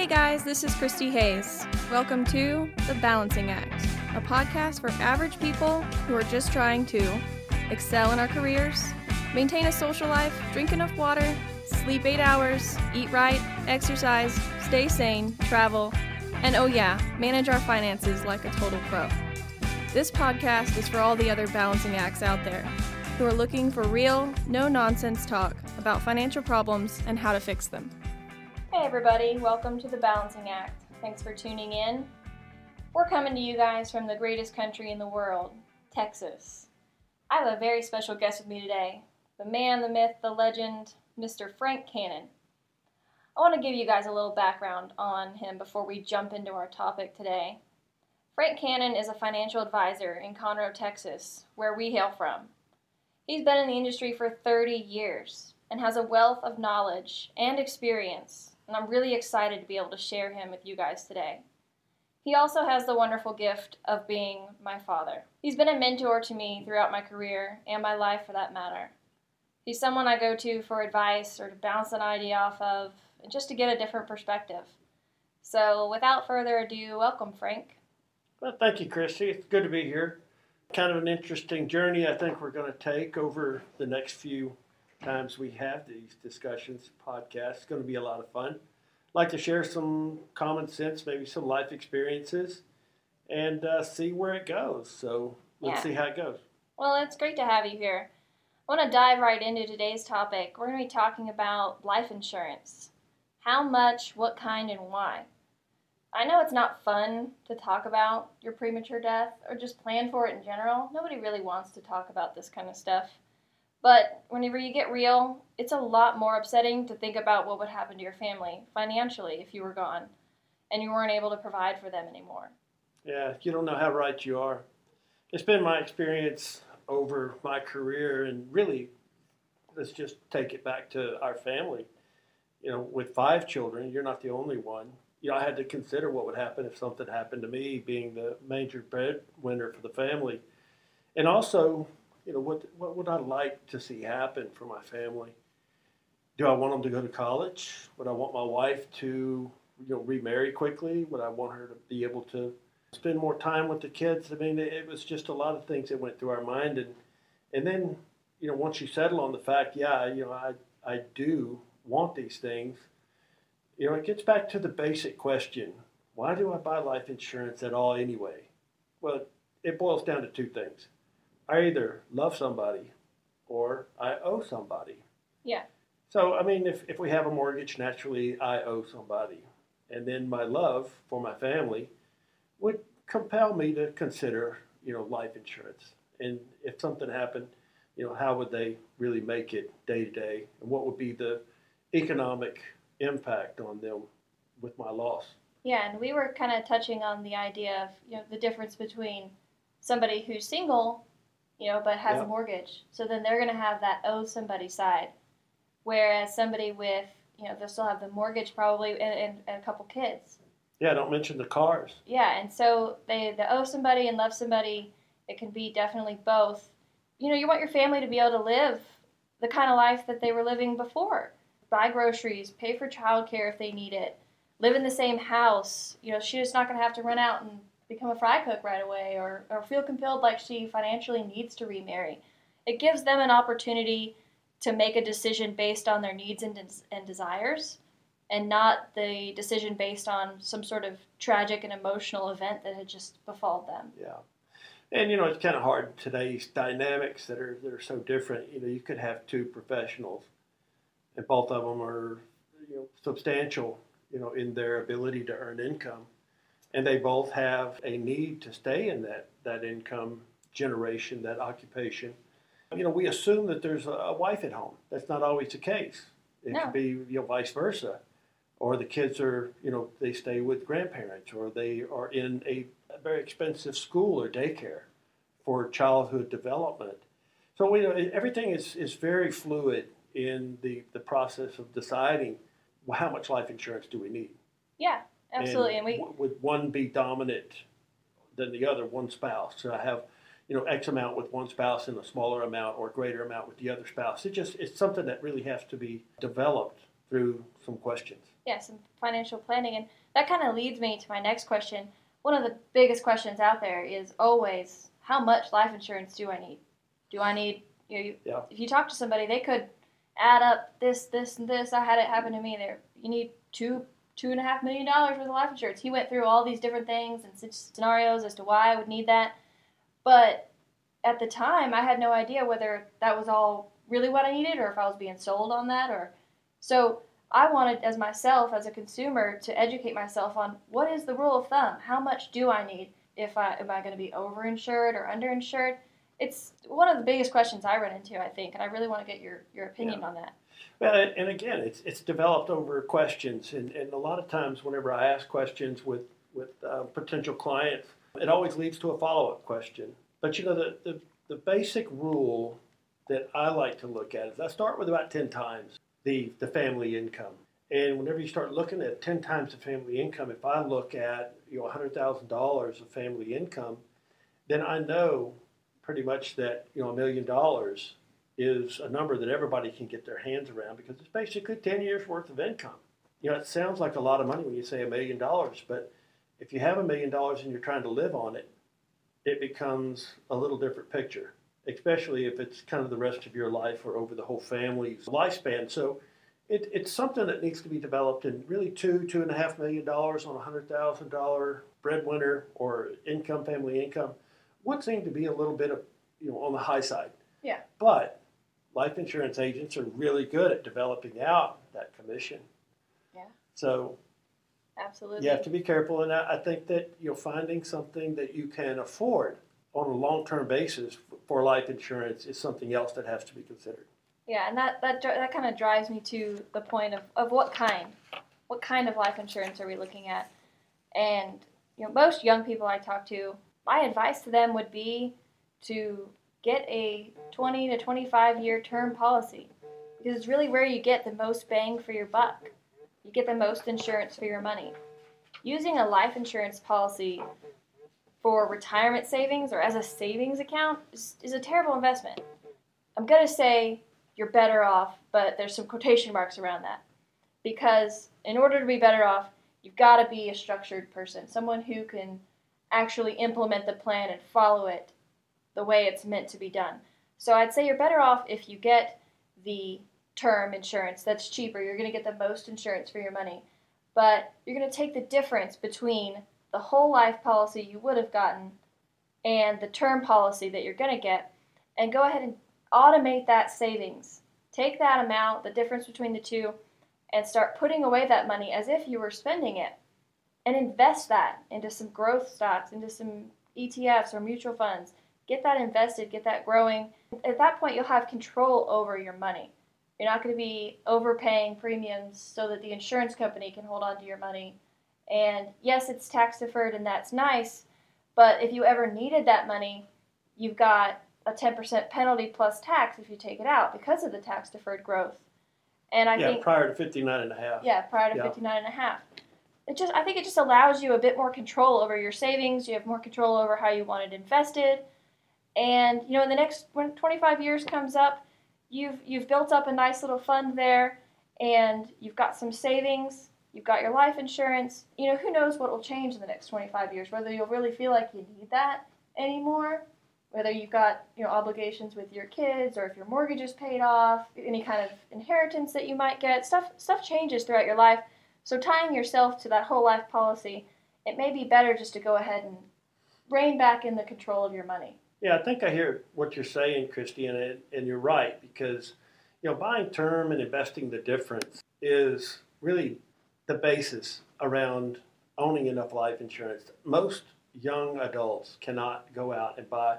Hey guys, this is Christy Hayes. Welcome to The Balancing Act, a podcast for average people who are just trying to excel in our careers, maintain a social life, drink enough water, sleep eight hours, eat right, exercise, stay sane, travel, and oh yeah, manage our finances like a total pro. This podcast is for all the other balancing acts out there who are looking for real, no nonsense talk about financial problems and how to fix them. Hey everybody, welcome to the Balancing Act. Thanks for tuning in. We're coming to you guys from the greatest country in the world, Texas. I have a very special guest with me today the man, the myth, the legend, Mr. Frank Cannon. I want to give you guys a little background on him before we jump into our topic today. Frank Cannon is a financial advisor in Conroe, Texas, where we hail from. He's been in the industry for 30 years and has a wealth of knowledge and experience, and I'm really excited to be able to share him with you guys today. He also has the wonderful gift of being my father. He's been a mentor to me throughout my career and my life for that matter. He's someone I go to for advice or to bounce an idea off of, and just to get a different perspective. So, without further ado, welcome, Frank. Well, thank you, Christy. It's good to be here. Kind of an interesting journey I think we're going to take over the next few times we have these discussions, podcasts. It's going to be a lot of fun. I'd like to share some common sense, maybe some life experiences, and uh, see where it goes. So let's Yeah. see how it goes. Well, it's great to have you here. I want to dive right into today's topic. We're going to be talking about life insurance. How much, what kind, and why. I know it's not fun to talk about your premature death or just plan for it in general. Nobody really wants to talk about this kind of stuff. But whenever you get real, it's a lot more upsetting to think about what would happen to your family financially if you were gone and you weren't able to provide for them anymore. Yeah, you don't know how right you are. It's been my experience over my career, and really, let's just take it back to our family. You know, with five children, you're not the only one. You know, I had to consider what would happen if something happened to me, being the major breadwinner for the family, and also, you know, what what would I like to see happen for my family? Do I want them to go to college? Would I want my wife to, you know, remarry quickly? Would I want her to be able to spend more time with the kids. I mean, it, was just a lot of things that went through our mind, and and then you know once you settle on the fact, yeah, you know, I I do want these things. You know, it gets back to the basic question: Why do I buy life insurance at all anyway? Well, it boils down to two things: I either love somebody, or I owe somebody. Yeah. So I mean, if if we have a mortgage, naturally I owe somebody, and then my love for my family would compel me to consider, you know, life insurance. And if something happened, you know, how would they really make it day to day, and what would be the economic impact on them with my loss? Yeah, and we were kind of touching on the idea of you know the difference between somebody who's single, you know, but has Yeah. a mortgage. So then they're going to have that owe somebody side, whereas somebody with you know they'll still have the mortgage probably and, and, and a couple kids. Yeah, don't mention the cars. Yeah, and so they they owe somebody and love somebody. It can be definitely both. You know, you want your family to be able to live the kind of life that they were living before. Buy groceries, pay for childcare if they need it, live in the same house. You know, she's not going to have to run out and become a fry cook right away or, or feel compelled like she financially needs to remarry. It gives them an opportunity to make a decision based on their needs and, des- and desires and not the decision based on some sort of tragic and emotional event that had just befallen them. Yeah. And you know, it's kind of hard today's dynamics that are that are so different. You know, you could have two professionals, and both of them are you know substantial. You know, in their ability to earn income, and they both have a need to stay in that that income generation, that occupation. You know, we assume that there's a, wife at home. That's not always the case. It No. could be you know vice versa, or the kids are you know they stay with grandparents, or they are in a very expensive school or daycare for childhood development. So we, know everything is, is very fluid in the, the process of deciding well, how much life insurance do we need. Yeah, absolutely. And, we w- would one be dominant than the other, one spouse? So I have you know X amount with one spouse and a smaller amount or greater amount with the other spouse. It just it's something that really has to be developed through some questions. Yeah, some financial planning. And that kind of leads me to my next question. One of the biggest questions out there is always how much life insurance do I need? Do I need, you know, you, Yeah. if you talk to somebody, they could add up this, this, and this. I had it happen to me there. You need two, two and a half million dollars worth of life insurance. He went through all these different things and scenarios as to why I would need that. But at the time, I had no idea whether that was all really what I needed or if I was being sold on that or so I wanted as myself as a consumer to educate myself on what is the rule of thumb? How much do I need? If I am I going to be overinsured or underinsured? It's one of the biggest questions I run into, I think, and I really want to get your, your opinion Yeah. on that. Well, and again, it's it's developed over questions, and, and a lot of times, whenever I ask questions with with uh, potential clients, it always leads to a follow up question. But you know, the, the the basic rule that I like to look at is I start with about ten times the the family income, and whenever you start looking at ten times the family income, if I look at you know hundred thousand dollars of family income, then I know pretty much that you know a million dollars is a number that everybody can get their hands around because it's basically 10 years worth of income. You know, it sounds like a lot of money when you say a million dollars, but if you have a million dollars and you're trying to live on it, it becomes a little different picture, especially if it's kind of the rest of your life or over the whole family's lifespan. So it, it's something that needs to be developed and really two, two and a half million dollars on a hundred thousand dollar breadwinner or income, family income would seem to be a little bit of, you know, on the high side. Yeah. But life insurance agents are really good at developing out that commission. Yeah. So Absolutely. you have to be careful, and I I think that you're finding something that you can afford on a long-term basis for life insurance is something else that has to be considered. Yeah, and that that that kind of drives me to the point of, of what kind, what kind of life insurance are we looking at? And you know, most young people I talk to, my advice to them would be to get a 20 to 25 year term policy because it's really where you get the most bang for your buck. You get the most insurance for your money. Using a life insurance policy for retirement savings or as a savings account is, is a terrible investment. I'm going to say you're better off, but there's some quotation marks around that. Because in order to be better off, you've got to be a structured person, someone who can actually implement the plan and follow it the way it's meant to be done. So I'd say you're better off if you get the term insurance that's cheaper. You're going to get the most insurance for your money. But you're going to take the difference between the whole life policy you would have gotten and the term policy that you're going to get and go ahead and automate that savings. Take that amount, the difference between the two, and start putting away that money as if you were spending it. And invest that into some growth stocks, into some ETFs or mutual funds. Get that invested, get that growing. At that point, you'll have control over your money. You're not going to be overpaying premiums so that the insurance company can hold on to your money. And yes, it's tax deferred and that's nice, but if you ever needed that money, you've got a 10% penalty plus tax if you take it out because of the tax deferred growth. And I think yeah, think prior to 59 and a half. yeah, prior to Yeah. 59 and a half. It just I think it just allows you a bit more control over your savings. You have more control over how you want it invested. And you know, in the next when 25 years comes up, you've you've built up a nice little fund there and you've got some savings, you've got your life insurance. You know, who knows what will change in the next 25 years, whether you'll really feel like you need that anymore, whether you've got, you know, obligations with your kids or if your mortgage is paid off, any kind of inheritance that you might get. Stuff stuff changes throughout your life. So tying yourself to that whole life policy, it may be better just to go ahead and rein back in the control of your money. Yeah, I think I hear what you're saying, Christy, and, it- and you're right because you know buying term and investing the difference is really the basis around owning enough life insurance. Most young adults cannot go out and buy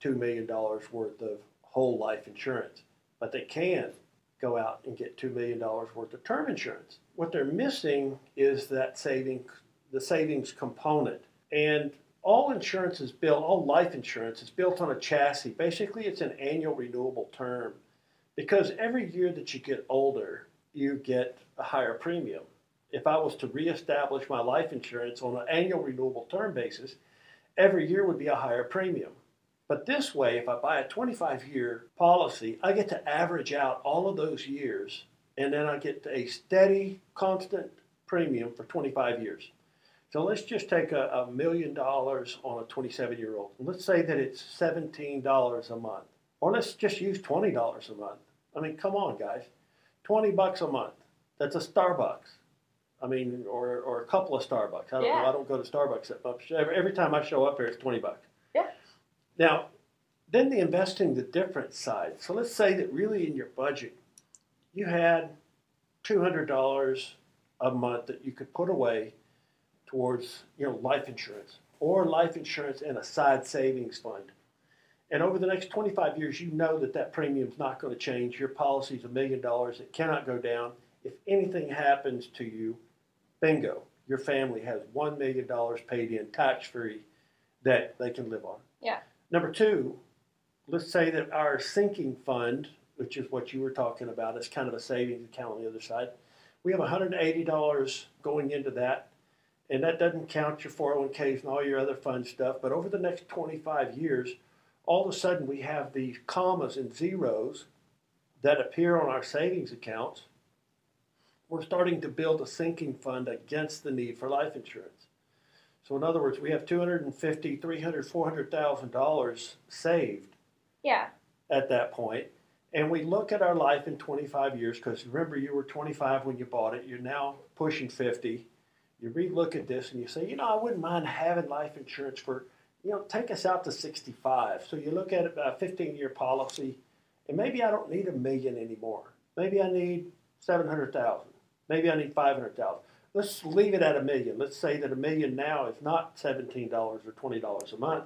two million dollars worth of whole life insurance, but they can go out and get two million dollars worth of term insurance. What they're missing is that saving, the savings component, and all insurance is built, all life insurance is built on a chassis. Basically, it's an annual renewable term because every year that you get older, you get a higher premium. If I was to reestablish my life insurance on an annual renewable term basis, every year would be a higher premium. But this way, if I buy a 25 year policy, I get to average out all of those years and then I get a steady, constant premium for 25 years. So let's just take a, a million dollars on a 27 year old. Let's say that it's $17 a month. Or let's just use $20 a month. I mean, come on, guys. 20 bucks a month. That's a Starbucks. I mean, or, or a couple of Starbucks. I don't Yeah. know. I don't go to Starbucks that much. Every, every time I show up here, it's 20 bucks. Yeah. Now, then the investing the different side. So let's say that really in your budget, you had $200 a month that you could put away towards, you know, life insurance or life insurance and a side savings fund. And over the next 25 years, you know that that premium's not going to change. Your policy's a million dollars. It cannot go down. If anything happens to you, bingo, your family has $1 million paid in tax free that they can live on. Yeah. Number two, let's say that our sinking fund, which is what you were talking about, is kind of a savings account on the other side. We have $180 going into that, and that doesn't count your 401ks and all your other fun stuff. But over the next 25 years, all of a sudden we have these commas and zeros that appear on our savings accounts. We're starting to build a sinking fund against the need for life insurance. So in other words, we have 250, 300, 400,000 dollars saved Yeah. at that point, and we look at our life in 25 years because remember you were 25 when you bought it. You're now pushing 50. You relook at this and you say, you know, I wouldn't mind having life insurance for, you know, take us out to 65. So you look at a 15 year policy, and maybe I don't need a million anymore. Maybe I need 700,000. Maybe I need 500,000. Let's leave it at a million. Let's say that a million now is not $17 or $20 a month,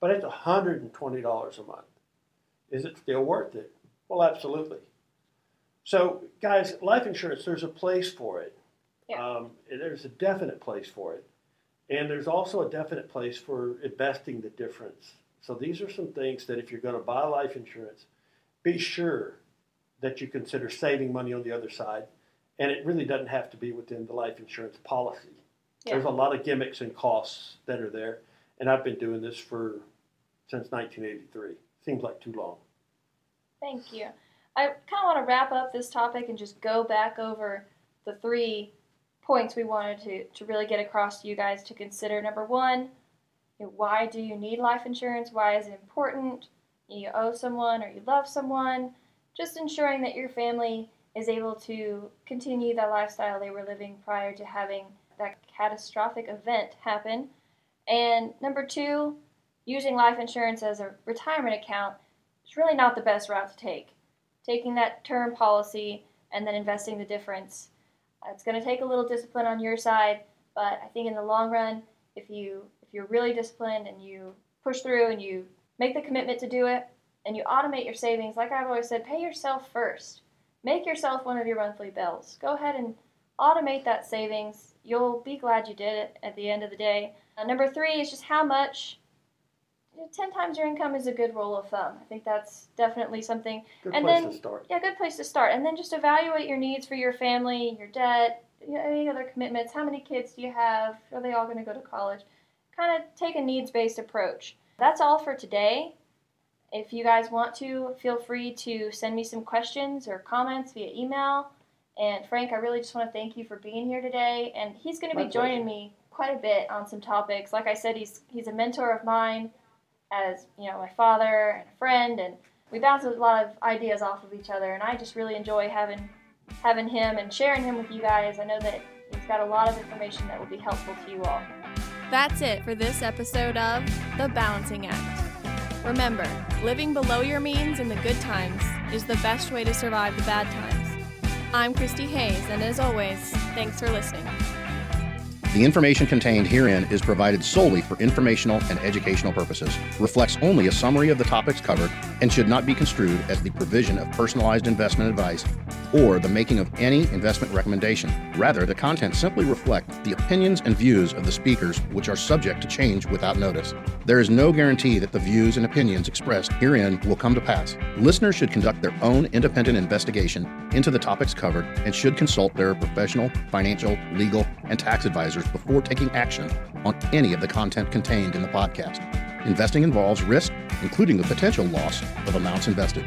but it's $120 a month. Is it still worth it? Well, absolutely. So, guys, life insurance, there's a place for it. Yeah. Um, there's a definite place for it. And there's also a definite place for investing the difference. So, these are some things that if you're going to buy life insurance, be sure that you consider saving money on the other side. And it really doesn't have to be within the life insurance policy. Yeah. There's a lot of gimmicks and costs that are there. And I've been doing this for since 1983. Seems like too long. Thank you. I kind of want to wrap up this topic and just go back over the three points we wanted to, to really get across to you guys to consider. Number one, you know, why do you need life insurance? Why is it important? You owe someone or you love someone. Just ensuring that your family is able to continue the lifestyle they were living prior to having that catastrophic event happen. And number two, using life insurance as a retirement account is really not the best route to take. Taking that term policy and then investing the difference. It's going to take a little discipline on your side, but I think in the long run, if you if you're really disciplined and you push through and you make the commitment to do it and you automate your savings, like I've always said, pay yourself first. Make yourself one of your monthly bills. Go ahead and automate that savings. You'll be glad you did it at the end of the day. Uh, number three is just how much. Ten times your income is a good rule of thumb. I think that's definitely something Good And place then- to start. yeah, good place to start. And then just evaluate your needs for your family, your debt, you know, any other commitments. How many kids do you have? Are they all going to go to college? Kind of take a needs based approach. That's all for today. If you guys want to, feel free to send me some questions or comments via email. And Frank, I really just want to thank you for being here today. And he's going to My be joining me quite a bit on some topics. Like I said, he's he's a mentor of mine, as you know, my father and a friend, and we bounce a lot of ideas off of each other. And I just really enjoy having having him and sharing him with you guys. I know that he's got a lot of information that will be helpful to you all. That's it for this episode of The Balancing Act. Remember, living below your means in the good times is the best way to survive the bad times. I'm Christy Hayes, and as always, thanks for listening. The information contained herein is provided solely for informational and educational purposes, reflects only a summary of the topics covered, and should not be construed as the provision of personalized investment advice or the making of any investment recommendation. Rather, the contents simply reflect the opinions and views of the speakers, which are subject to change without notice. There is no guarantee that the views and opinions expressed herein will come to pass. Listeners should conduct their own independent investigation into the topics covered and should consult their professional, financial, legal, and tax advisors before taking action on any of the content contained in the podcast. Investing involves risk, including the potential loss of amounts invested.